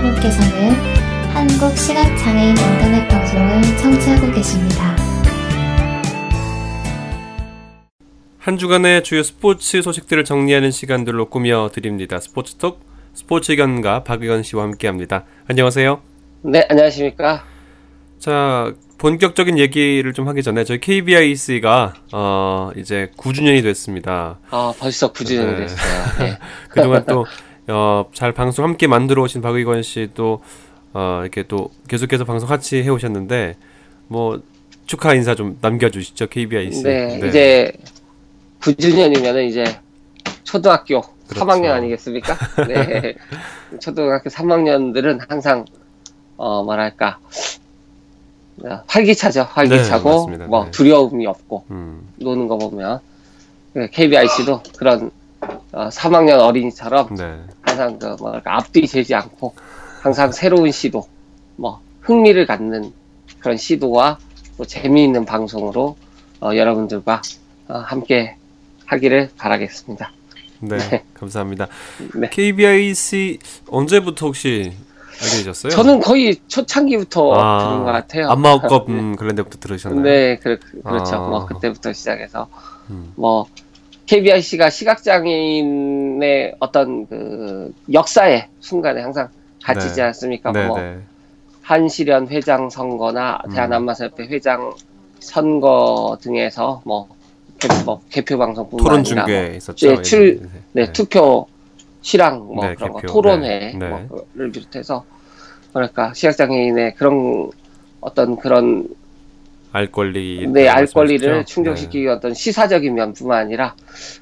여러분께서는 한국 시각장애인 인터넷 방송을 청취하고 계십니다. 한 주간의 주요 스포츠 소식들을 정리하는 시간들로 꾸며 드립니다. 스포츠톡 스포츠 의견가 박의건 씨와 함께합니다. 안녕하세요. 네, 안녕하십니까. 자, 본격적인 얘기를 좀 하기 전에 저희 KBIC가 어, 이제 9주년이 됐습니다. 아, 벌써 9주년이 네. 됐어요. 네. 그동안 또 어, 잘 방송 함께 만들어 오신 박의건 씨도 어, 이렇게 또 계속해서 방송 같이 해 오셨는데 뭐 축하 인사 좀 남겨주시죠 KBIC. 네, 네. 이제 9주년이면은 이제 초등학교 그렇죠. 3학년 아니겠습니까? 네. 초등학교 3학년들은 항상 어 뭐랄까 활기차죠. 활기차고 네, 뭐 네. 두려움이 없고 음. 노는 거 보면 KBIC도 그런 어, 3학년 어린이처럼 네. 항상 그 뭐랄까 앞뒤 재지 않고 항상 새로운 시도, 뭐 흥미를 갖는 그런 시도와 또 재미있는 방송으로 어, 여러분들과 어, 함께 하기를 바라겠습니다. 네, 네. 감사합니다. 네. KBIC 언제부터 혹시 알게 되셨어요? 저는 거의 초창기부터 아, 들은 것 같아요. 안마옥겁 음, 그런 데부터 들으셨나요? 네, 그, 그렇죠. 아. 뭐 그때부터 시작해서 음. 뭐 KBIC가 시각장애인의 어떤 그 역사의 순간에 항상 갇히지 네. 않습니까? 네, 뭐 네. 한시련 회장 선거나 음. 대한안마사협회 회장 선거 등에서 뭐 뭐 개표 방송뿐만 토론 아니라 중계 뭐, 있었죠. 네, 출, 네, 네, 투표 실황 뭐 네, 그런 개표. 거 토론회 네, 네. 뭐를 비롯해서 뭐랄까 시각장애인의 그런 어떤 그런 알 권리 네, 알 권리를 충족시키기 네. 어떤 시사적인 면뿐만 아니라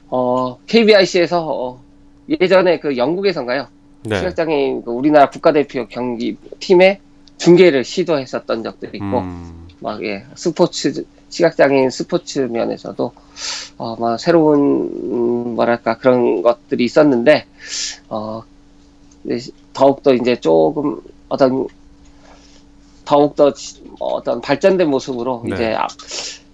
어 KBIC에서 어, 예전에 그 영국에선가요? 네. 시각장애인 그 우리나라 국가대표 경기 팀의 중계를 시도했었던 적도 있고 음. 막 예, 스포츠 시각장애인 스포츠 면에서도 어, 뭐 새로운 음, 뭐랄까 그런 것들이 있었는데 어, 더욱더 이제 조금 어떤 더욱더 어떤 발전된 모습으로 네. 이제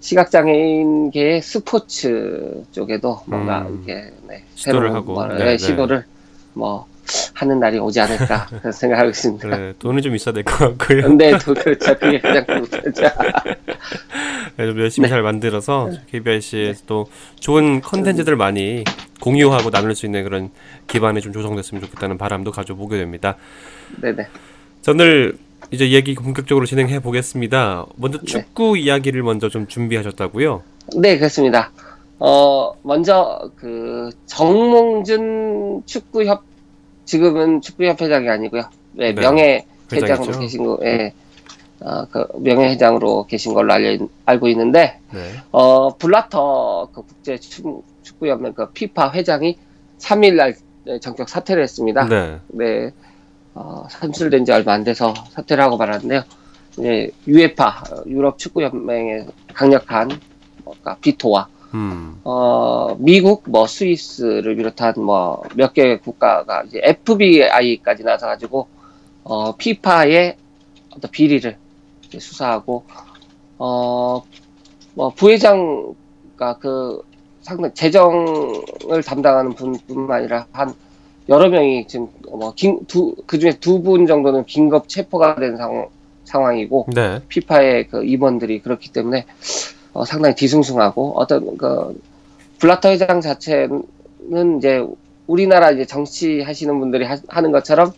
시각장애인계의 스포츠 쪽에도 뭔가 음, 이렇게 네, 새로운 하고. 뭐, 네, 네, 시도를 뭐 하는 날이 오지 않을까 생각하고 있습니다. 네, 돈이 좀 있어야 될 것 같고요. 네, 돈 그렇죠. 그게 가장 중요하죠. 네, 좀 열심히 네. 잘 만들어서 KBIC에서 또 좋은 컨텐츠들 많이 공유하고 나눌 수 있는 그런 기반이 좀 조성됐으면 좋겠다는 바람도 가져보게 됩니다. 네네. 자, 오늘 이제 얘기 본격적으로 진행해 보겠습니다. 먼저 네. 축구 네. 이야기를 먼저 좀 준비하셨다고요? 네, 그렇습니다. 어, 먼저 그 정몽준 축구협 지금은 축구협회장이 아니고요. 네, 네. 명예 회장으로 계신 거, 예. 어, 그 명예 회장으로 계신 걸로 알려, 알고 있는데, 네. 어, 블라터 그 국제 축구연맹 그 피파 회장이 3일날 정격 사퇴를 했습니다. 네. 네. 어, 선출된 지 얼마 안 돼서 사퇴를 하고 말았는데요. 이제 유에파 유럽 축구 연맹의 강력한 뭔가 비토와 음. 어, 미국, 뭐, 스위스를 비롯한 뭐, 몇개 국가가 이제 FBI까지 나서 가지고, 어, 피파의 어떤 비리를 수사하고, 어, 뭐, 부회장과 그 상당 재정을 담당하는 분뿐만 아니라 한 여러 명이 지금 뭐, 긴, 두, 그 중에 두 분 정도는 긴급 체포가 된 상, 상황이고, 네. 피파의 그 임원들이 그렇기 때문에, 어, 상당히 뒤숭숭하고 어떤 그 블라터 회장 자체는 이제 우리나라 이제 정치 하시는 분들이 하, 는 것처럼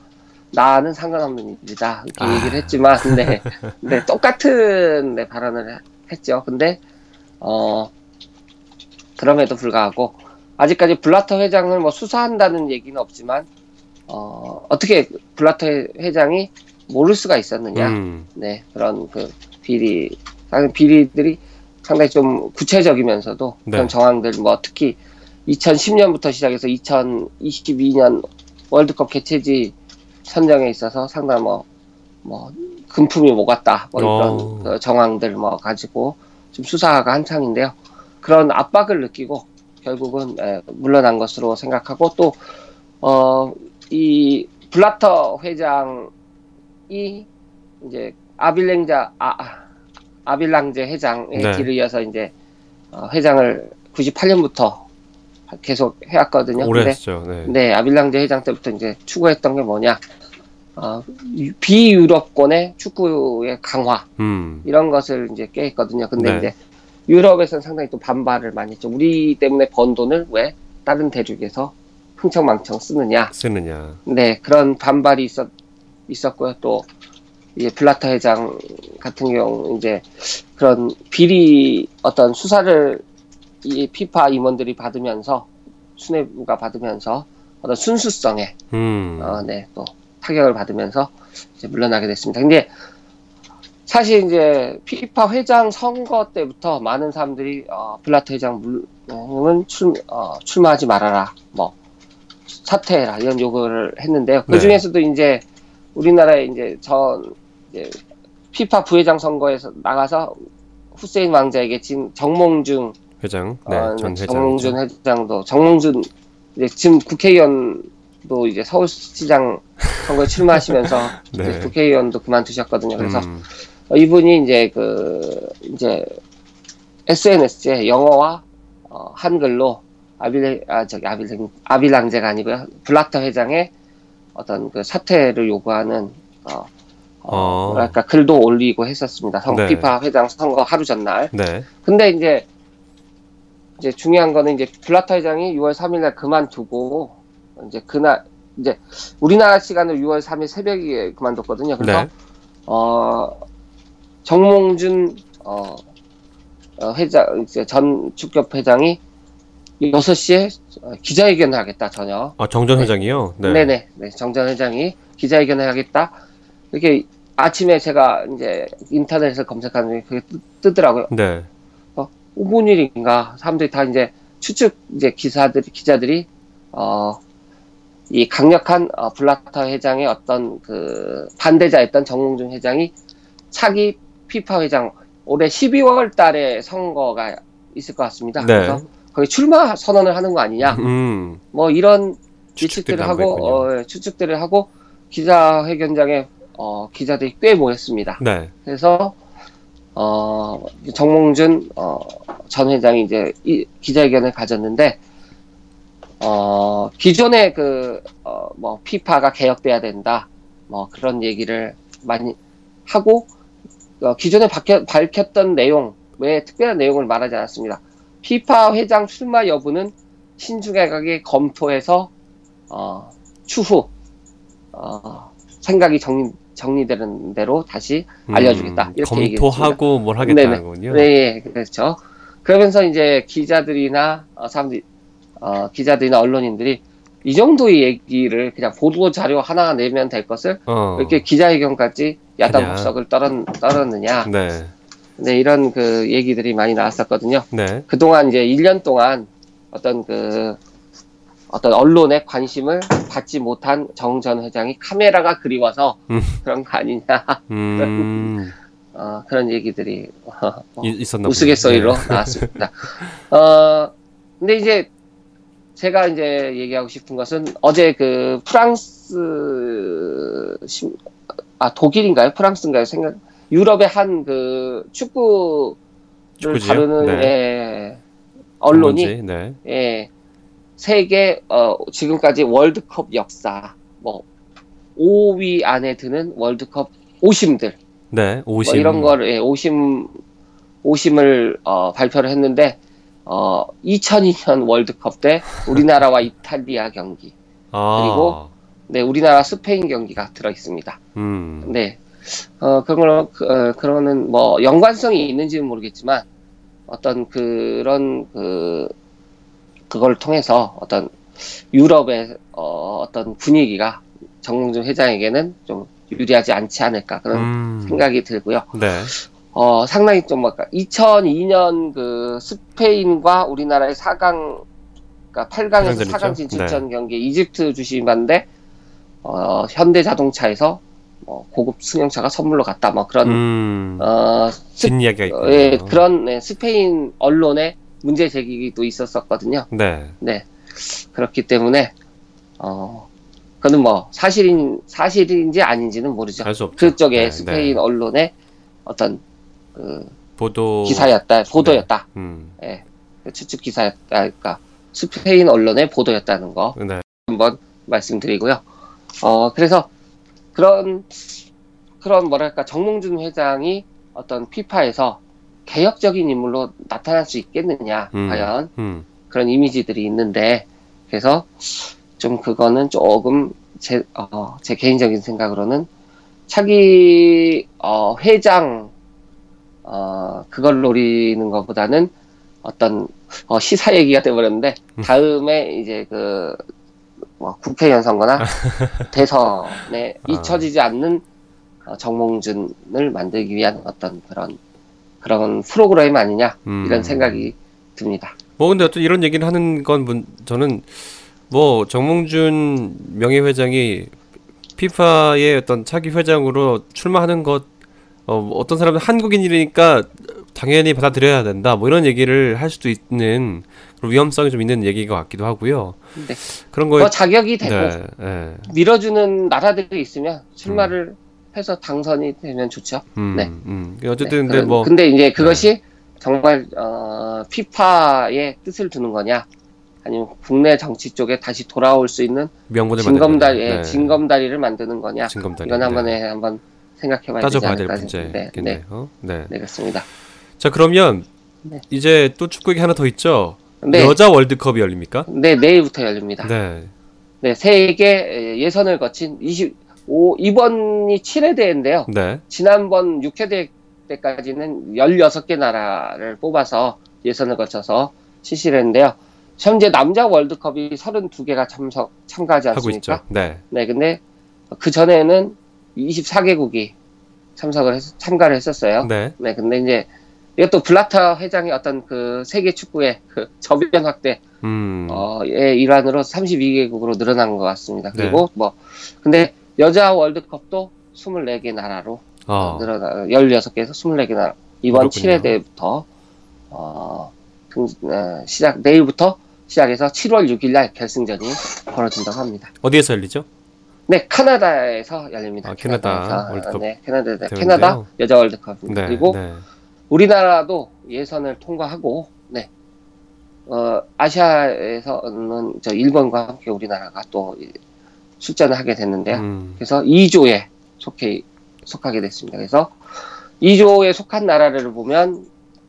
나는 상관없는 일이다 이렇게 아. 얘기를 했지만 네, 네 똑같은 네, 발언을 했죠. 근데 어 그럼에도 불구하고 아직까지 블라터 회장을 뭐 수사한다는 얘기는 없지만 어 어떻게 블라터 회장이 모를 수가 있었느냐 음. 네 그런 그 비리 비리들이 상당히 좀 구체적이면서도 네. 그런 정황들 뭐 특히 2010년부터 시작해서 2022년 월드컵 개최지 선정에 있어서 상당히 뭐, 뭐, 금품이 뭐같다, 뭐 이런 어. 그 정황들 뭐 가지고 좀 수사가 한창인데요. 그런 압박을 느끼고 결국은 에, 물러난 것으로 생각하고 또, 어, 이 블라터 회장이 이제 아빌랭자, 아, 아 아빌랑제 회장의 네. 길을 이어서 이제 어, 회장을 98년부터 계속 해왔거든요. 오래 했죠. 네. 네, 아빌랑제 회장 때부터 이제 추구했던 게 뭐냐. 어, 유- 비유럽권의 축구의 강화 음. 이런 것을 이제 꾀했거든요. 근데 네. 이제 유럽에서는 상당히 또 반발을 많이 했죠. 우리 때문에 번 돈을 왜 다른 대륙에서 흥청망청 쓰느냐. 쓰느냐. 네, 그런 반발이 있었, 있었고요. 또, 이제 블라터 회장 같은 경우, 이제 그런 비리 어떤 수사를 이 피파 임원들이 받으면서, 수뇌부가 받으면서 어떤 순수성에, 음. 어, 네, 또 타격을 받으면서 이제 물러나게 됐습니다. 근데 사실 이제 피파 회장 선거 때부터 많은 사람들이 어, 블라터 회장은 출, 어, 출마하지 말아라, 뭐 사퇴해라 이런 요구를 했는데요. 그 네. 중에서도 이제 우리나라의 이제 전 이제 피파 부회장 선거에서 나가서 후세인 왕자에게 지금 정몽준 회장. 네, 어, 전 회장. 정몽준 회장도 정몽준 이제 지금 국회의원도 이제 서울시장 선거에 출마하시면서 네. 이제 국회의원도 그만두셨거든요. 그래서 음. 어, 이분이 이제 그 이제 SNS에 영어와 어, 한글로 아빌 아 저기 아빌 아빌랑제가 아니고요 블라터 회장의 어떤 그 사퇴를 요구하는 어, 어, 어. 뭐랄까 글도 올리고 했었습니다. 선- 네. 피파 회장 선거 하루 전날. 네. 근데 이제 이제 중요한 거는 이제 블라터 회장이 6월 3일날 그만두고 이제 그날 이제 우리나라 시간으로 6월 3일 새벽에 그만뒀거든요. 그래서 네. 어 정몽준 어, 어, 회장 전 축협 회장이 6시에 기자회견을 하겠다 저녁. 아, 정전 네. 회장이요? 네. 네네. 네, 정전 회장이 기자회견을 하겠다. 이렇게 아침에 제가 이제 인터넷에서 검색하는 게 그게 뜨, 뜨더라고요. 네. 무슨 일인가 사람들이 다 이제 추측 이제 기사들이 기자들이 어 이 강력한 어, 블라터 회장의 어떤 그 반대자였던 정몽준 회장이 차기 피파 회장 올해 12월 달에 선거가 있을 것 같습니다. 네. 그래서 거기 출마 선언을 하는 거 아니냐. 음. 뭐 이런 추측들이 예측들을 하고. 어, 예, 추측들을 하고 기자회견장에 어, 기자들이 꽤 모였습니다. 네. 그래서 어, 정몽준 어, 전 회장이 이제 이 기자회견을 가졌는데 어, 기존의 그, 어, 뭐, 피파가 개혁돼야 된다. 뭐, 그런 얘기를 많이 하고, 어, 기존에 밝혔, 밝혔던 내용, 외에 특별한 내용을 말하지 않았습니다. 피파 회장 출마 여부는 신중하게 검토해서, 어, 추후, 어, 생각이 정리, 정리되는 대로 다시 알려주겠다. 이렇게 얘기했습니다. 음, 검토하고 뭘 네네. 하겠다는군요. 네, 그렇죠. 그러면서 이제 기자들이나 어, 사람들이 어, 기자들이나 언론인들이 이 정도의 얘기를 그냥 보도 자료 하나 내면 될 것을 어. 왜 이렇게 기자회견까지. 법석을 떨었, 떨었느냐. 네. 네, 이런 그 얘기들이 많이 나왔었거든요. 네. 그동안 이제 1년 동안 어떤 그 어떤 언론의 관심을 받지 못한 정 전 회장이 카메라가 그리워서 음. 그런 거 아니냐. 음. 어, 그런 얘기들이 어, 이- 있었나 우스갯소리로 보네요. 나왔습니다. 어, 근데 이제 제가 이제 얘기하고 싶은 것은 어제 그 프랑스 심- 아 독일인가요? 프랑스인가요? 생각 유럽의 한 그 축구를 축구지요? 다루는 네. 예, 언론이 네. 예, 세계 어, 지금까지 월드컵 역사 뭐 5위 안에 드는 월드컵 오심들 네. 50. 뭐 이런 거를 예, 오심 오심을 어, 발표를 했는데 어, 2002년 월드컵 때 우리나라와 이탈리아 경기, 아. 그리고 네 우리나라 스페인 경기가 들어 있습니다. 음. 네, 어, 그런 걸, 그, 어, 그러는 뭐 연관성이 있는지는 모르겠지만 어떤 그런 그 그걸 통해서 어떤 유럽의 어, 어떤 분위기가 정몽준 회장에게는 좀 유리하지 않지 않을까 그런 음. 생각이 들고요. 네. 어, 상당히 좀, 뭐까 2002년 그 스페인과 우리나라의 4강, 그러니까 8강에서 사강전이죠. 4강 진출전 경기 이집트 주심반대, 어, 현대 자동차에서 뭐 고급 승용차가 선물로 갔다, 뭐 그런, 음. 어, 스, 뒷이야기가 어. 예, 그런, 네, 스페인 언론의 문제 제기도 있었었거든요. 네. 네. 그렇기 때문에, 어, 그거는 뭐, 사실인, 사실인지 아닌지는 모르죠. 알 수 없죠. 그쪽에 네, 스페인 네. 언론의 어떤, 그, 보도 기사였다, 보도였다. 음. 예. 추측 기사였다. 그러니까 스페인 언론의 보도였다는 거 네. 한번 말씀드리고요. 어, 그래서 그런 그런 뭐랄까 정몽준 회장이 어떤 피파에서 개혁적인 인물로 나타날 수 있겠느냐 음. 과연 음. 그런 이미지들이 있는데 그래서 좀 그거는 조금 제, 어, 제 개인적인 생각으로는 차기 어, 회장 어, 그걸 노리는 것보다는 어떤 어, 시사 얘기가 돼버렸는데 음. 다음에 이제 그 뭐, 국회의원 선거나 대선에 아. 잊혀지지 않는 어, 정몽준을 만들기 위한 어떤 그런 그런 프로그램 아니냐 음. 이런 생각이 듭니다. 뭐 근데 어떤 이런 얘기를 하는 건 문- 저는 뭐 정몽준 명예회장이 피파의 어떤 차기 회장으로 출마하는 것 어, 어떤 사람은 한국인이니까 당연히 받아들여야 된다 뭐 이런 얘기를 할 수도 있는 그런 위험성이 좀 있는 얘기인 것 같기도 하고요. 네. 그런 거에 뭐 자격이 되고 네, 네. 밀어주는 나라들이 있으면 출마를 해서 당선이 되면 좋죠. 음, 네. 음. 네, 어쨌든 근데 뭐 근데 이제 그것이 정말 어, 피파의 뜻을 두는 거냐, 아니면 국내 정치 쪽에 다시 돌아올 수 있는 만들면, 예, 징검다리를 만드는 거냐, 징검다리. 이건 한번 네. 에 한번 생각해봐야 따져봐야 될 생각합니다. 네, 네, 문제겠네요. 네. 네, 그렇습니다. 자 그러면 네. 이제 또 축구 얘기 하나 더 있죠. 네, 여자 월드컵이 열립니까? 네, 내일부터 열립니다. 네. 네, 세계 예선을 거친 25 이번이 7회 대회인데요. 네. 지난번 6회 대회 때까지는 16개 나라를 뽑아서 예선을 거쳐서 실시를 했는데요. 현재 남자 월드컵이 32개가 참석, 참가하지 하고 않습니까? 있죠. 네. 네, 근데 그 전에는 24개국이 참석을 했, 참가를 했었어요. 네. 네, 근데 이제 이것도 블라터 회장의 어떤 그 세계 축구의 그 저변 확대 음. 어,의 일환으로 32개국으로 늘어난 것 같습니다. 네. 그리고 뭐 근데 여자 월드컵도 24개 나라로 어. 늘어나 16개에서 24개 나라 이번 그렇군요. 7회 대회부터 어, 등- 어, 시작 내일부터 시작해서 7월 6일 날 결승전이 벌어진다고 합니다. 어디에서 열리죠? 네, 캐나다에서 열립니다. 아, 캐나다 캐나다에서. 월드컵 네, 캐나다 대회인데요. 캐나다 여자 월드컵 네. 그리고 네. 우리나라도 예선을 통과하고 네. 어, 아시아에서는 저 일본과 함께 우리나라가 또 이- 출전을 하게 됐는데요. 음. 그래서 2조에 속해 속하게 됐습니다. 그래서 2조에 속한 나라를 보면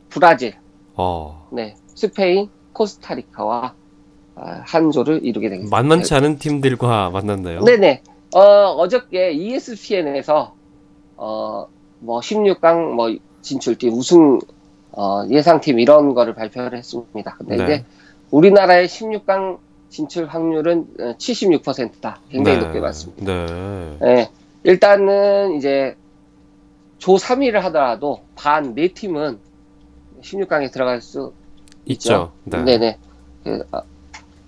브라질, 어. 네, 스페인, 코스타리카와 아, 한 조를 이루게 되겠습니다. 만만치 않은 팀들과 만났나요? 네네. 어, 어저께 ESPN에서, 어, 뭐, 16강, 뭐, 진출팀, 우승, 어, 예상팀 이런 거를 발표를 했습니다. 근데 네. 이제 우리나라의 16강 진출 확률은 76%다. 굉장히 네. 높게 봤습니다. 네. 예. 일단은 이제 조 3위를 하더라도 반 4팀은 16강에 들어갈 수 있죠. 네. 네네. 그, 아,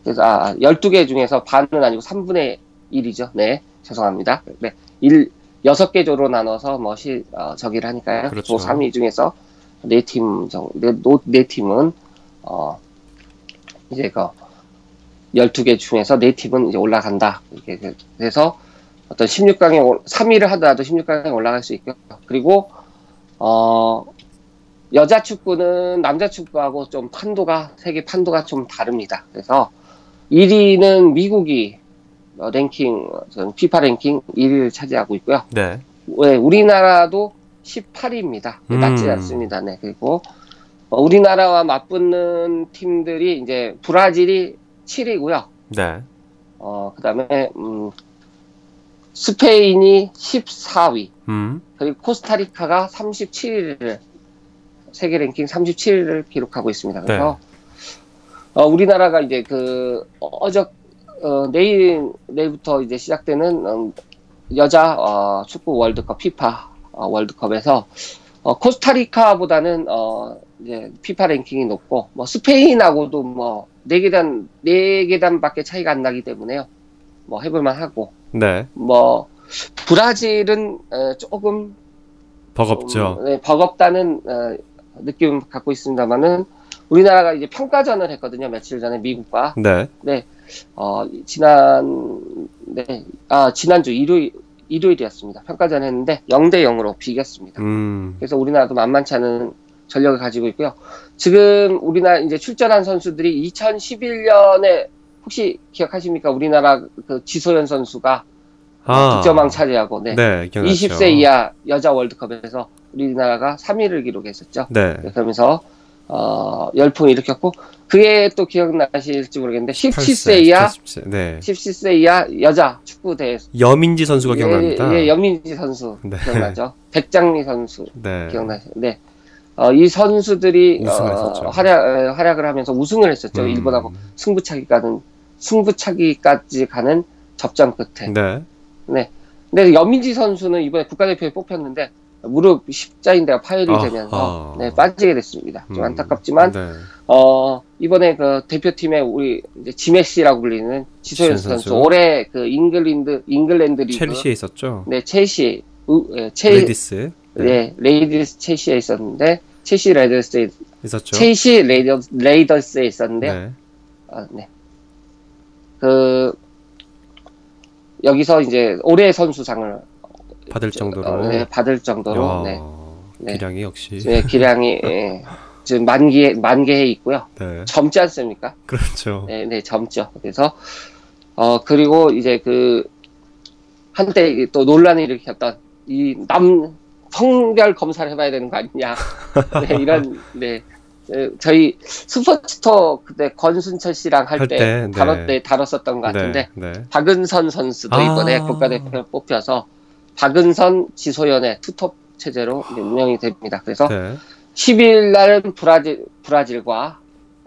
그래서, 아, 12개 중에서 반은 아니고 3분의 1이죠. 네. 죄송합니다. 네. 1, 6개 조로 나눠서 뭐, 시, 어, 저기를 하니까요. 그렇죠. 조 3위 중에서 4팀 정도, 네, 노- 네 팀은, 어, 이제 그, 12개 중에서 4팀은 이제 올라간다. 이렇게, 그- 그래서 어떤 16강에, 3위를 하더라도 16강에 올라갈 수 있고요. 그리고, 어, 여자 축구는 남자 축구하고 좀 판도가 세계 판도가 좀 다릅니다. 그래서 1위는 미국이 어, 랭킹 어, 피파 랭킹 1위를 차지하고 있고요. 네. 네, 우리나라도 18위입니다. 낮지 음. 않습니다. 네, 그리고 어, 우리나라와 맞붙는 팀들이 이제 브라질이 7위고요. 네. 어, 그다음에 음, 스페인이 14위. 음. 그리고 코스타리카가 37위를 세계 랭킹 37위를 기록하고 있습니다. 그래서 어, 우리나라가 이제 그 어저 어, 내일 내일부터 이제 시작되는 음, 여자 어, 축구 월드컵 피파 어, 월드컵에서 어, 코스타리카보다는 어, 이제 피파 랭킹이 높고 뭐 스페인하고도 뭐 네 계단 네 계단밖에 차이가 안 나기 때문에요. 뭐 해볼만 하고 네. 뭐 브라질은 어, 조금 버겁죠. 좀, 네, 버겁다는 어, 느낌 갖고 있습니다만은 우리나라가 이제 평가전을 했거든요 며칠 전에 미국과 네. 어, 지난 네, 아 지난주 일요일 일요일이었습니다 평가전 했는데 0대 0으로 비겼습니다. 음. 그래서 우리나라도 만만치 않은 전력을 가지고 있고요. 지금 우리나라 이제 출전한 선수들이 2011년에 혹시 기억하십니까? 우리나라 그 지소연 선수가 아. 득점왕 차지하고 네. 네, 기억나죠. 20세 이하 여자 월드컵에서 우리나라가 3위를 기록했었죠. 네. 그러면서 어, 열풍을 일으켰고 그게 또 기억나실지 모르겠는데 17세 8세, 이하 17세. 네. 17세 이하 여자 축구 대회 여민지 선수가 기억납니다. 예, 예, 연민지 선수 네. 기억나죠? 백장리 선수 네. 기억나죠? 네. 어, 이 선수들이 어. 활약 에, 활약을 하면서 우승을 했었죠. 음. 일본하고 승부차기 가는 승부차기까지 가는 접전 끝에. 네. 네. 근데 여민지 선수는 이번에 국가대표에 뽑혔는데 무릎 십자인대가 파열이 아하. 되면서 네, 빠지게 됐습니다. 좀 음. 안타깝지만 네. 어 이번에 그 대표팀에 우리 이제 지메시라고 불리는 지소연 선수, 선수. 올해 그 잉글랜드 잉글랜드 리그 첼시에 있었죠. 네 첼시 우, 예, 첼 레이디스. 네. 네, 레이디스 첼시에 있었는데 첼시 레이디스에 있었죠. 첼시 레이디, 레이디스에 있었는데요. 네. 아, 네. 그 여기서 이제 올해 선수상을 받을 정도로. 어, 네, 받을 정도로 야, 네, 네. 기량이 역시. 네, 기량이 예, 지금 만개 만개해 있고요. 네. 젊지 않습니까? 그렇죠. 네, 네, 젊죠. 그래서 어 그리고 이제 그 한때 또 논란을 일으켰던 이 남 성별 검사를 해봐야 되는 거 아니냐 네, 이런 네 에, 저희 스포츠토 그때 권순철 씨랑 할할때 때, 네. 다뤘 때 다뤘었던 것 같은데 네. 네. 박은선 선수도 아. 이번에 국가대표에 뽑혀서 박은선 지소연의 투톱 체제로 이제 운영이 됩니다. 그래서 네. 10일 날은 브라질, 브라질과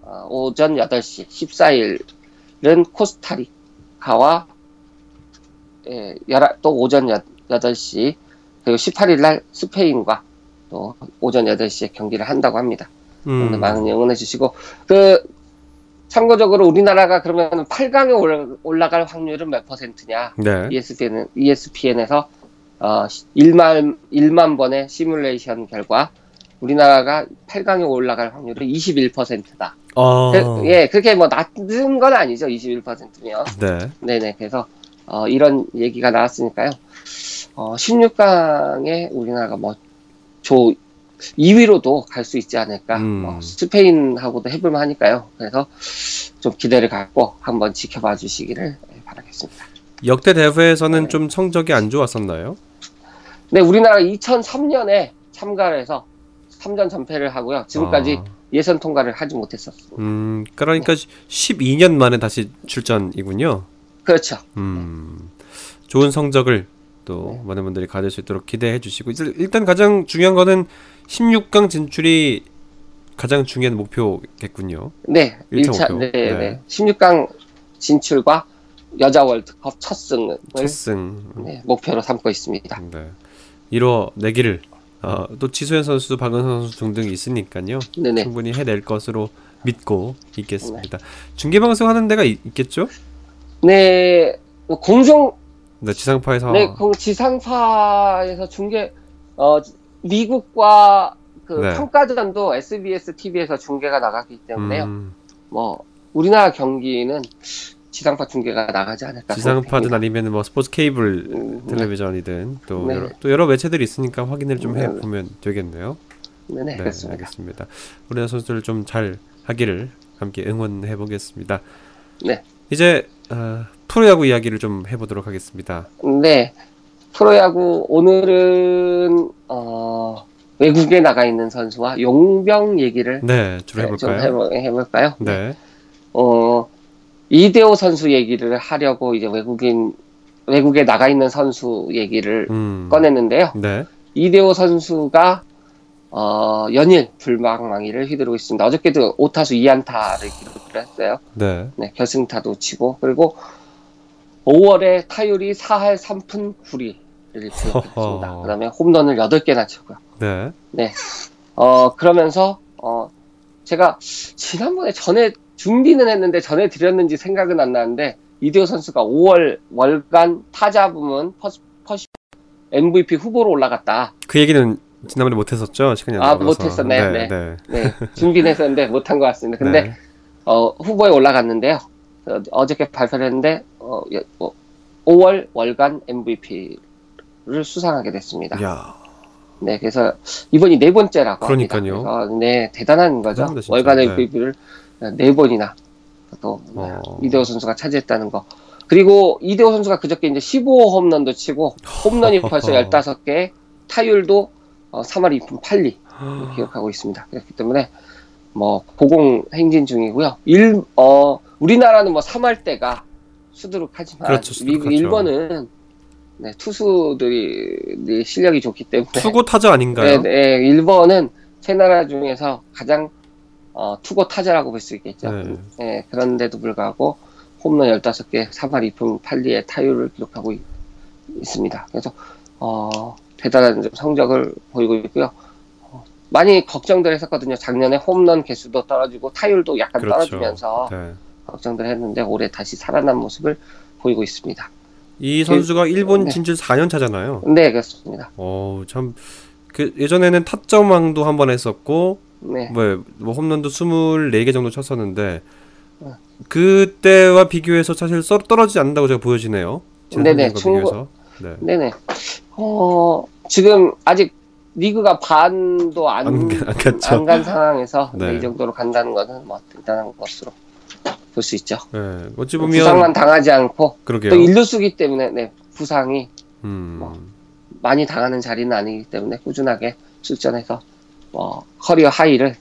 어, 오전 8시, 14일은 코스타리카와 예, 열아- 또 오전 8시, 그리고 18일 날 스페인과 또 오전 8시에 경기를 한다고 합니다. 음. 많은 응원해 주시고, 그, 참고적으로 우리나라가 그러면 8강에 올라갈 확률은 몇 퍼센트냐? 네. ESPN, ESPN에서 어, 1만, 1만 번의 시뮬레이션 결과 우리나라가 8강에 올라갈 확률은 21%다. 어. 예, 그렇게 뭐 낮은 건 아니죠. 21%면. 네. 네네. 그래서 어, 이런 얘기가 나왔으니까요. 어, 16강에 우리나라가 뭐, 조 2위로도 갈 수 있지 않을까. 음. 뭐 스페인하고도 해볼만 하니까요. 그래서 좀 기대를 갖고 한번 지켜봐 주시기를 바라겠습니다. 역대 대회에서는 네. 좀 성적이 안 좋았었나요? 네, 우리나라가 2003년에 참가를 해서 3전 전패를 하고요. 지금까지 아, 예선 통과를 하지 못했었습니다. 음, 그러니까 12년 만에 다시 출전이군요. 그렇죠. 음, 좋은 성적을 또 네. 많은 분들이 가질 수 있도록 기대해 주시고 일- 일단 가장 중요한 거는 16강 진출이 가장 중요한 목표겠군요. 네, 일차 1차, 목표. 네, 네. 네. 16강 진출과 여자 월드컵 첫 승을 첫승. 네, 목표로 삼고 있습니다. 네. 이뤄내기를 어, 또 지소연 선수, 박은선 선수 등등 있으니까요. 네네. 충분히 해낼 것으로 믿고 있겠습니다. 중계 방송 하는 데가 있, 겠죠 네, 뭐 공중, 네, 지상파에서 네, 공- 지상파에서 중계, 어, 미국과 그 네. 평가전도 SBS TV에서 중계가 나가기 때문에요. 음, 뭐, 우리나라 경기는 지상파 중계가 나가지 않을까. 지상파든. 아니면 뭐 스포츠 케이블 음, 네. 텔레비전이든 또 네. 여러, 또 여러 매체들이 있으니까 확인을 좀 네. 해보면 되겠네요. 네네, 네, 그렇습니다. 알겠습니다. 우리나라 선수들 좀 잘 하기를 함께 응원해 보겠습니다. 네. 이제 어, 프로야구 이야기를 좀 해보도록 하겠습니다. 네. 프로야구 오늘은 어, 외국에 나가 있는 선수와 용병 얘기를 네, 좀 해볼까요? 해볼, 해볼까요? 네, 어, 이대호 선수 얘기를 하려고 이제 외국인 외국에 나가 있는 선수 얘기를 음, 꺼냈는데요. 네, 이대호 선수가 어, 연일 불망망이를 휘두르고 있습니다. 어저께도 5타수 2안타를 기록을 했어요. 네, 네, 결승타도 치고 그리고 5월에 타율이 4할 3푼 9리를 기록했습니다. 그다음에 홈런을 8개나 치고요. 네, 네. 어, 그러면서 어, 제가 지난번에 전에 준비는 했는데 전에 드렸는지 생각은 안 나는데 이대호 선수가 5월 월간 타자 부문 퍼스, 퍼시 MVP 후보로 올라갔다. 그 얘기는 지난번에 못했었죠? 시간이 안 아, 남아서. 못했었네요. 네, 네. 네. 네, 준비는 했었는데 못한 것 같습니다. 근데 네. 어, 후보에 올라갔는데요. 어, 어저께 발표를 했는데, 어, 예, 어, 5월 월간 MVP를 수상하게 됐습니다. 야, 네, 그래서 이번이 네 번째라고 그러니까요. 합니다. 그래서 네, 대단한 거죠. 진짜. 월간 네. MVP를 네 번이나 또 어. 이대호 선수가 차지했다는 거. 그리고 이대호 선수가 그저께 이제 15홈런도 치고 홈런이 벌써 15개, 타율도 어, 3할 2푼 8리 기록하고 있습니다. 그렇기 때문에 뭐 고공 행진 중이고요. 일, 어, 우리나라는 뭐 3할 때가 수두룩하지만 그렇죠, 미국 수두룩하죠. 일본은 네, 투수들이 네, 실력이 좋기 때문에 투고 타자 아닌가요? 네, 네, 일본은 세 나라 중에서 가장 어, 투고 타자라고 볼 수 있겠죠. 네. 네, 그런데도 불구하고 홈런 15개, 3할 2푼 8리의 타율을 기록하고 있, 습니다 그래서 어, 대단한 좀 성적을 보이고 있고요. 어, 많이 걱정들 했었거든요. 작년에 홈런 개수도 떨어지고 타율도 약간 그렇죠. 떨어지면서 네. 걱정들 했는데 올해 다시 살아난 모습을 보이고 있습니다. 이 선수가 일본 네. 진출 4년 차잖아요. 네, 그렇습니다. 어, 참, 그, 예전에는 타점왕도 한 번 했었고, 네. 뭐, 뭐 홈런도 24개 정도 쳤었는데, 어. 그때와 비교해서 사실 썰 떨어지지 않는다고 제가 보여지네요. 네네, 비교해서. 네. 네네. 어, 지금 아직 리그가 반도 안, 안, 상황에서 네. 네, 이 정도로 간다는 것은 뭐 대단한 것으로 볼 수 있죠. 네. 어찌 보면, 부상만 당하지 않고 그러게요. 또 일루수기 때문에 네, 부상이 음, 뭐. 많이 당하는 자리는 아니기 때문에 꾸준하게 출전해서 뭐 커리어 하이를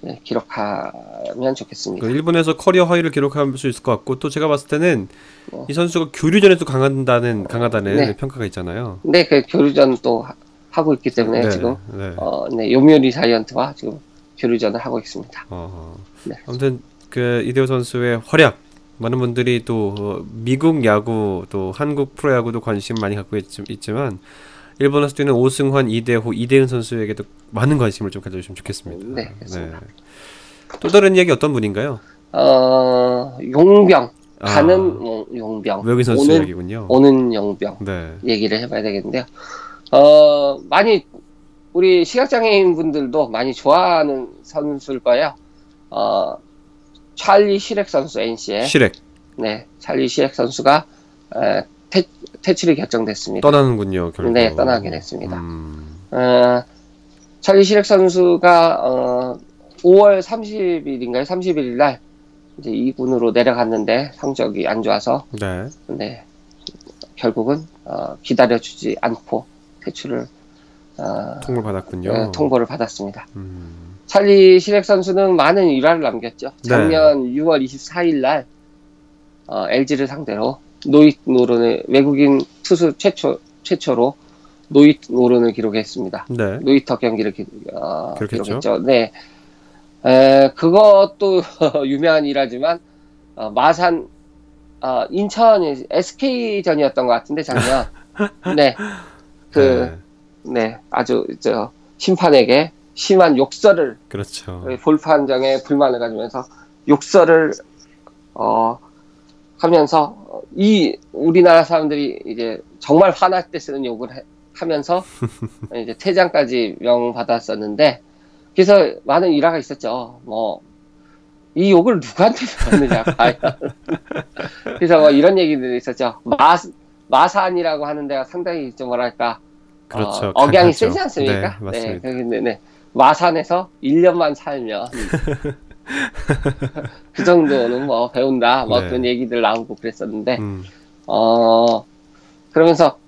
네, 기록하면 좋겠습니다. 그 일본에서 커리어 하이를 기록할 수 있을 것 같고, 또 제가 봤을 때는 어. 이 선수가 교류전에도 강한다는, 강하다는 네. 평가가 있잖아요. 근데 그 교류전 또 하- 하고 있기 때문에 네, 지금 네. 어, 네, 요미우리 자이언트와 지금 교류전을 하고 있습니다. 어, 네. 아무튼 그 이대호 선수의 활약 많은 분들이 또 어, 미국 야구 또 한국 프로야구도 관심 많이 갖고 있, 있지만 일본 에서 뛰는 오승환, 이대호, 이대은 선수에게도 많은 관심을 좀 가져주시면 좋겠습니다. 네, 그렇습니다. 또 다른 이야기 어떤 분인가요? 어, 용병 아, 가는 용- 용병 외국인 선수 오는 이야기군요. 오는 용병 네. 얘기를 해봐야 되겠는데요. 어 많이 우리 시각장애인 분들도 많이 좋아하는 선수일 거예요. 어 찰리 시렉 선수 NC의 시렉 네 찰리 시렉 선수가 에, 퇴, 퇴출이 결정됐습니다. 떠나는군요. 결국. 네 떠나게 됐습니다. 음, 어, 찰리 시렉 선수가 어, 5월 30일인가요? 31일 날 이제 2군으로 내려갔는데 성적이 안 좋아서 네. 네, 결국은 어, 기다려주지 않고 퇴출을 어, 통보를 받았군요. 네, 통보를 받았습니다. 음, 찰리 시렉 선수는 많은 일화를 남겼죠. 네. 작년 6월 24일 날 어, LG를 상대로 노잇 노런을 외국인 투수 최초 최초로 노히트 노런을 기록했습니다. 네. 노히터 경기를 기, 어, 기록했죠. 기록했죠. 네. 에, 그것도 유명한 일화지만 어, 마산 어, 인천이 SK전이었던 것 같은데 작년. 네. 그 네. 아주 저 심판에게 심한 욕설을 그렇죠. 볼 판정에 불만을 가지면서 욕설을 어 하면서 어, 이 우리나라 사람들이 이제 정말 화날 때 쓰는 욕을 해- 하면서 이제 퇴장까지 명 받았었는데 그래서 많은 일화가 있었죠. 뭐 이 욕을 누구한테 받느냐 과연. 그래서 뭐 이런 얘기들이 있었죠. 마 마산이라고 하는 데가 상당히 좀 뭐랄까 그렇죠. 어, 억양이. 세지 않습니까? 네, 맞습니다. 네, 네. 마산에서 1년만 살면 그 정도는 뭐 배운다. 뭐 네. 그런 얘기들 나오고 그랬었는데 음, 어 그러면서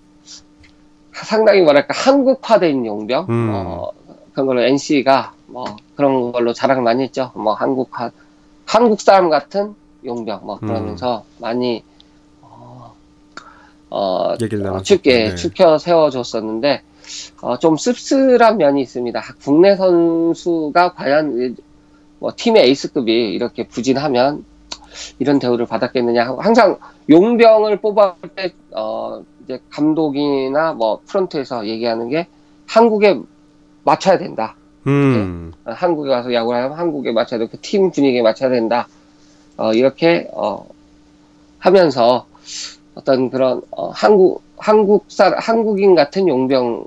상당히 뭐랄까 한국화된 용병 음. 어, 그런 걸로 NC가 뭐 그런 걸로 자랑을 많이 했죠. 뭐 한국화 한국 사람 같은 용병 뭐 그러면서 음. 많이 어, 어. 쉽게 네. 추켜 세워줬었는데 어, 좀 씁쓸한 면이 있습니다. 국내 선수가 과연 이- 뭐 팀의 에이스급이 이렇게 부진하면 이런 대우를 받았겠느냐 하고 항상 용병을 뽑을 때 어, 이제 감독이나 뭐 프런트에서 얘기하는 게 한국에 맞춰야 된다. 음, 어, 한국에 와서 야구를 하면 한국에 맞춰야 되고 그팀 분위기에 맞춰야 된다. 어, 이렇게 어, 하면서 어떤 그런 어, 한국 한국사 한국인 같은 용병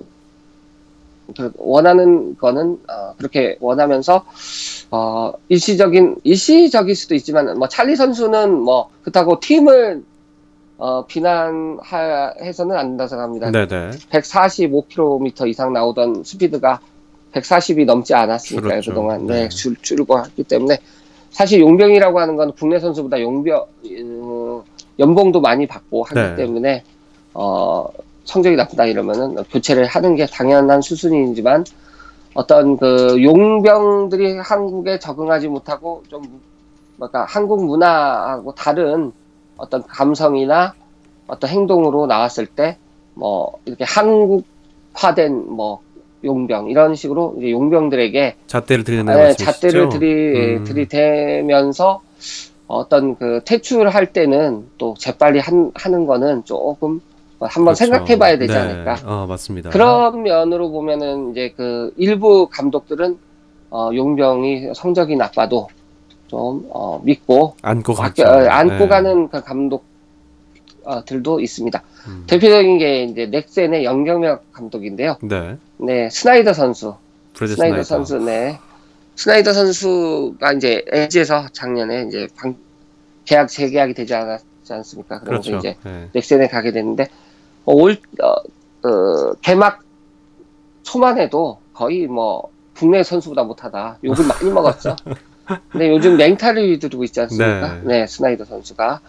그 원하는 거는 어, 그렇게 원하면서 어, 일시적인 일시적일 수도 있지만 뭐 찰리 선수는 뭐 그렇다고 팀을 어, 비난해서는 안 된다고 생각합니다. 네네. 145km 이상 나오던 스피드가 140이 넘지 않았으니까요, 줄었죠. 그동안. 네. 네, 줄, 줄고 했기 때문에. 사실 용병이라고 하는 건 국내 선수보다 용병, 음, 연봉도 많이 받고 하기 네. 때문에 어 성적이 나쁘다 이러면은 교체를 하는 게 당연한 수순이지만 어떤 그 용병들이 한국에 적응하지 못하고 좀 뭐까 한국 문화하고 다른 어떤 감성이나 어떤 행동으로 나왔을 때 뭐 이렇게 한국화된 뭐 용병 이런 식으로 이제 용병들에게 잣대를 들이는 네? 잣대를 들이 음. 들이대면서 어떤 그 퇴출할 때는 또 재빨리 한, 하는 거는 조금 한번 그렇죠. 생각해봐야 되지 네. 않을까. 어, 맞습니다. 그런 면으로 보면은 이제 그 일부 감독들은 어, 용병이 성적이 나빠도 좀 어, 믿고 안고 가죠. 어, 안고 네. 가는 그 감독들도 있습니다. 음. 대표적인 게 이제 넥센의 염경엽 감독인데요. 네. 네, 스나이더 선수. 스나이더 스나이더. 선수, 네. 스나이더 선수가 이제 LG에서 작년에 이제 방- 계약 재계약이 되지 않았지 않습니까? 그러면서 그렇죠. 이제 네. 넥센에 가게 됐는데 어, 올 어, 어, 개막 초만 해도 거의 뭐 국내 선수보다 못하다 욕을 많이 먹었죠. 근데 요즘 맹타를 휘두르고 있지 않습니까? 네. 네, 스나이더 선수가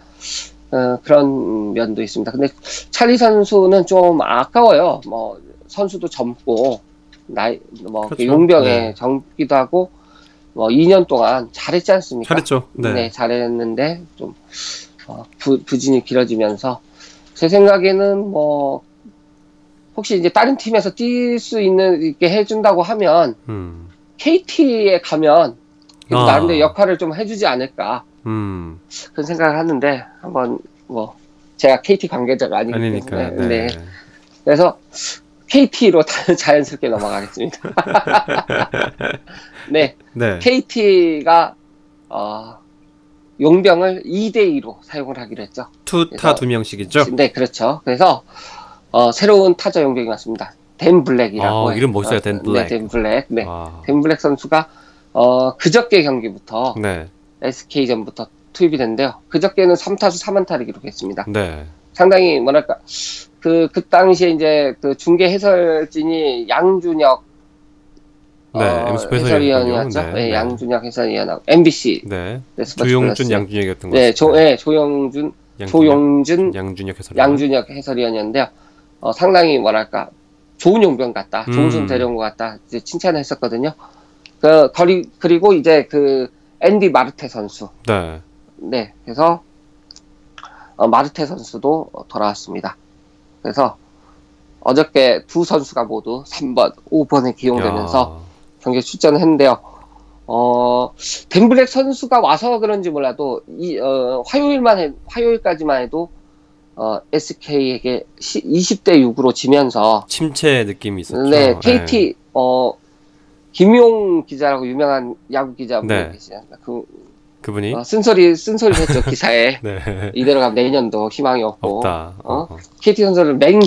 어, 그런 면도 있습니다. 근데 찰리 선수는 좀 아까워요. 뭐 선수도 젊고 나이 뭐 그렇죠. 용병에 네. 젊기도 하고 뭐 2년 동안 잘했지 않습니까? 잘했죠. 네. 네, 잘했는데 좀 어, 부, 부진이 길어지면서 제 생각에는 뭐 혹시 이제 다른 팀에서 뛸 수 있는 있게 해준다고 하면 음. KT에 가면 아. 나름대로 역할을 좀 해주지 않을까 음. 그런 생각을 하는데 한번 뭐 제가 KT 관계자가 아니기 아니니까. 네. 네. 그래서 KT로 자연스럽게 넘어가겠습니다. 네, 네. KT가 어, 용병을 2대 2로 사용을 하기로 했죠. 투타 두 명씩이죠. 네, 그렇죠. 그래서 어, 새로운 타자 용병이 왔습니다. 댄 블랙이라고. 아. 이름 멋있어요, 어, 댄 블랙. 네, 댄 블랙. 네, 아. 댄 블랙 선수가 어, 그저께 경기부터 네. SK전부터 투입이 됐는데요. 그저께는 3타수 3안타를 기록했습니다. 네. 상당히 뭐랄까 그, 그 당시에 이제 그 중계 해설진이 양준혁 네, 어, 엠스포 해설위원이었죠. 네, 네, 네. 양준혁 해설위원하고 MBC 네. 네, 조용준 플러스. 양준혁이었던 것 네. 조, 네, 조용준 양준혁, 조용준 양준혁 해설. 양준혁 해설위원이었는데요. 어, 상당히 뭐랄까 좋은 용병 같다, 좋은 음. 손 데려온 것 같다 이제 칭찬을 했었거든요. 그 거리 그리고 이제 그 앤디 마르테 선수, 네. 네, 그래서 어, 마르테 선수도 어, 돌아왔습니다. 그래서 어저께 두 선수가 모두 3번, 5번에 기용되면서 경기에 출전을 했는데요. 어, 덴블랙 선수가 와서 그런지 몰라도 이 어, 화요일만 해, 화요일까지만 해도 어, SK에게 20대 6으로 지면서 침체 느낌이 있었죠. 네, KT 어 김용 기자라고 유명한 야구 기자분 네. 않나? 그 그분이 어, 쓴소리 쓴소리 했죠 기사에 네. 이대로 가면 내년도 희망이 없고 없다. 어? 어. KT 선수를 맹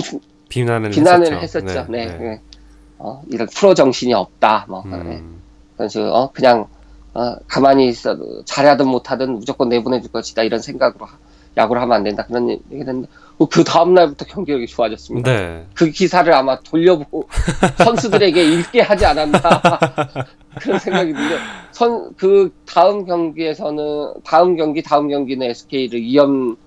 비난을 비난을 했었죠. 했었죠. 네. 네. 어, 이런 프로 정신이 없다. 뭐 네. 음. 그런 식으로 어, 그냥 어, 가만히 있어도 잘하든 못하든 무조건 내보내줄 것이다 이런 생각으로 하- 야구를 하면 안 된다 그런 얘기를 했는데 어, 그 다음 날부터 경기력이 좋아졌습니다. 네. 그 기사를 아마 돌려보고 선수들에게 읽게 하지 않았나 그런 생각이 드는데 선그 다음 경기에서는 다음 경기 다음 경기는 SK를 2연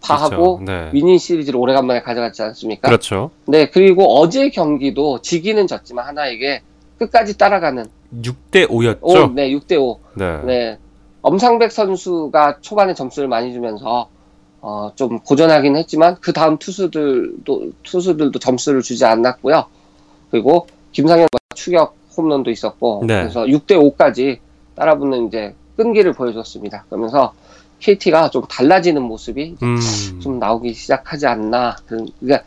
파하고 그렇죠. 네. 위닝 시리즈를 오래간만에 가져갔지 않습니까? 그렇죠. 네 그리고 어제 경기도 지기는 졌지만 하나에게 끝까지 따라가는 6대 5였죠. 오, 네 6대 5 네. 네. 엄상백 선수가 초반에 점수를 많이 주면서 어, 좀 고전하긴 했지만 그 다음 투수들도 투수들도 점수를 주지 않았고요. 그리고 김상현 추격 홈런도 있었고 네. 그래서 6대 5까지 따라붙는 이제 끈기를 보여줬습니다. 그러면서 KT가 좀 달라지는 모습이 음. 좀 나오기 시작하지 않나. 그러니까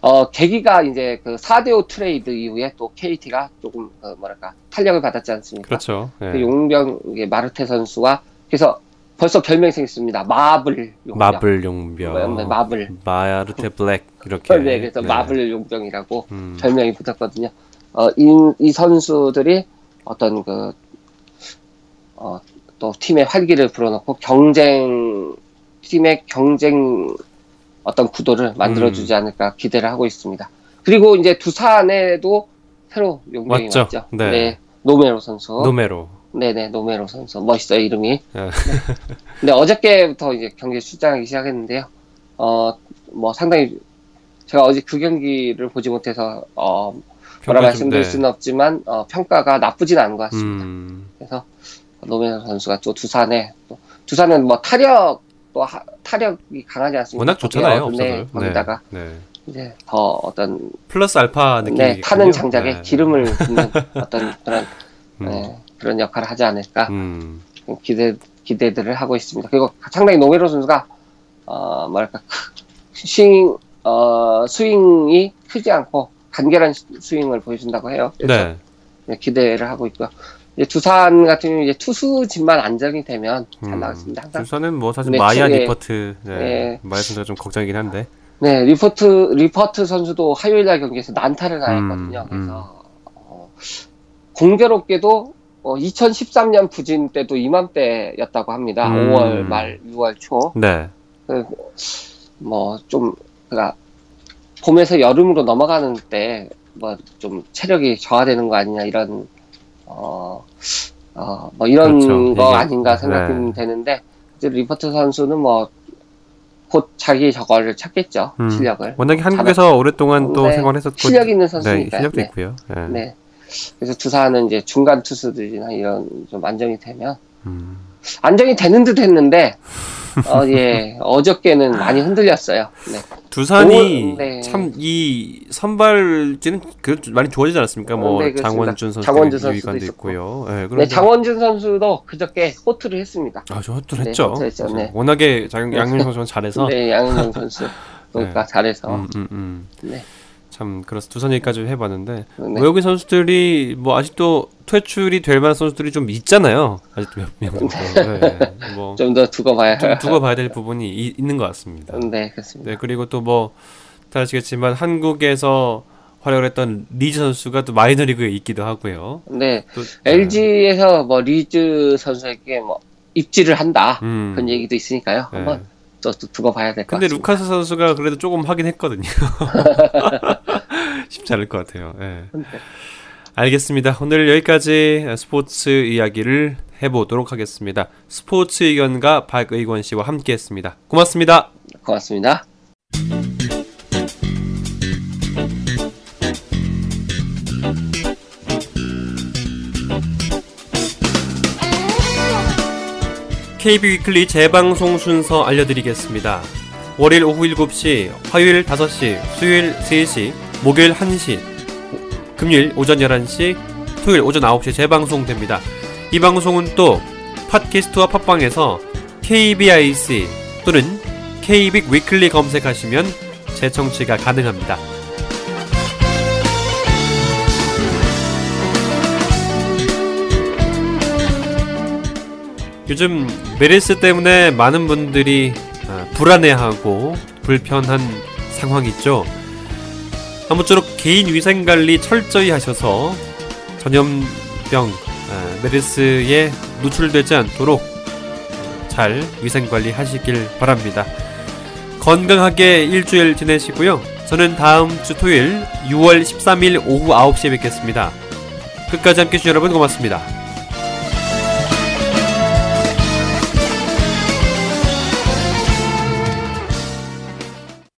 어, 계기가 이제 그 4대5 트레이드 이후에 또 KT가 조금 어, 뭐랄까 탄력을 받았지 않습니까? 그렇죠. 네. 그 용병 마르테 선수가 그래서 벌써 별명이 생겼습니다. 마블 용병. 마블 용병. 네, 마블. 마르테 블랙 이렇게. 네, 그래서 마블 용병이라고 음. 별명이 붙었거든요. 어, 이, 이 선수들이 어떤 그, 어, 또 팀의 활기를 불어넣고 경쟁, 팀의 경쟁 어떤 구도를 만들어주지 않을까 기대를 하고 있습니다. 그리고 이제 두산에도 새로 용병이 왔죠. 왔죠. 네. 노메로 선수. 노메로. 네네, 노메로 선수. 멋있어요, 이름이. 예. 근데 어저께부터 이제 경기에 출장하기 시작했는데요. 어, 뭐 상당히 제가 어제 그 경기를 보지 못해서 어, 뭐라 말씀드릴 네. 수는 없지만 어, 평가가 나쁘진 않은 것 같습니다. 음. 그래서 노면 선수가 또 두산에 또 두산은 뭐 타력 또 하, 타력이 강하지 않습니까? 워낙 좋잖아요. 네, 거기다가 네. 네. 이제 더 어떤 플러스 알파 느낌 네, 타는 장작에 네. 기름을 붓는 어떤 그런 음. 네, 그런 역할을 하지 않을까 음. 기대 기대들을 하고 있습니다. 그리고 상당히 노메로 선수가 어 뭐랄까 스윙 어 스윙이 크지 않고 간결한 스윙을 보여준다고 해요. 그래서 네. 기대를 하고 있고요. 이제 두산 같은 경우 이제 투수진만 안정이 되면 잘 음, 나왔습니다. 항상. 두산은 뭐 사실 네, 마야 네, 니퍼트 네, 네. 마야 선수가 좀 걱정이긴 한데. 네, 니퍼트 니퍼트 선수도 화요일 날 경기에서 난타를 당했거든요. 음, 그래서 음. 어, 공교롭게도 어, 2013년 부진 때도 이맘때였다고 합니다. 음. 5월 말 6월 초. 네. 그, 뭐좀 그니까 봄에서 여름으로 넘어가는 때 뭐 좀 체력이 저하되는 거 아니냐 이런 어, 어, 뭐 이런 그렇죠. 거 이게, 아닌가 생각이 네. 되는데, 리포트 선수는 뭐, 곧 자기 저거를 찾겠죠, 음. 실력을. 워낙에 한국에서 다 오랫동안 또 네. 생활했었고. 실력 있는 선수니까. 네, 실력도 네. 있고요. 네. 네. 그래서 두산은 이제 중간 투수들이나 이런 좀 안정이 되면, 음. 안정이 되는 듯 했는데, 어, 예, 어저께는 많이 흔들렸어요. 네. 두산이 네. 참이 선발진은 그 많이 좋아지지 않았습니까? 뭐 네, 장원준 선수, 장원준 선수도 있고요. 네, 네, 장원준 선수도 그저께 호투를 했습니다. 아, 저 호투를 네, 했죠. 했죠. 네. 워낙에 양윤 선수가 잘해서. 네, 양윤 선수. 그러니까 잘해서. 음, 음, 음. 네. 참 그래서 두산 얘기까지 해봤는데 네. 외국인 선수들이 뭐 아직도 퇴출이 될 만한 선수들이 좀 있잖아요. 아직도 몇명 정도. 네. 뭐 좀 더 두고 봐야 좀 두고 봐야 될 부분이 이, 있는 것 같습니다. 네, 그렇습니다. 네, 그리고 또 뭐 다 아시겠지만 한국에서 활약을 했던 리즈 선수가 또 마이너리그에 있기도 하고요. 네. 또, LG에서 뭐 리즈 선수에게 뭐 입질을 한다 음. 그런 얘기도 있으니까요. 네. 한번 또, 또 두고 봐야 될 것 같습니다. 근데 루카스 선수가 그래도 조금 하긴 했거든요. 쉽지 않을 것 같아요. 네. 알겠습니다. 오늘 여기까지 스포츠 이야기를 해보도록 하겠습니다. 스포츠 의견가 박의권 씨와 함께했습니다. 고맙습니다. 고맙습니다. KB 위클리 재방송 순서 알려드리겠습니다. 월요일 오후 7시, 화요일 5시, 수요일 3시, 목요일 1시, 금요일 오전 11시, 토요일 오전 9시 재방송됩니다. 이 방송은 또 팟캐스트와 팟빵에서 KBIC 또는 KBIC 위클리 검색하시면 재청취가 가능합니다. 요즘 메르스 때문에 많은 분들이 아, 불안해하고 불편한 상황이 있죠. 아무쪼록 개인 위생 관리 철저히 하셔서 전염병 아, 메르스에 노출되지 않도록 잘 위생 관리 하시길 바랍니다. 건강하게 일주일 지내시고요. 저는 다음 주 토요일 6월 13일 오후 9시에 뵙겠습니다. 끝까지 함께 해주신 여러분 고맙습니다.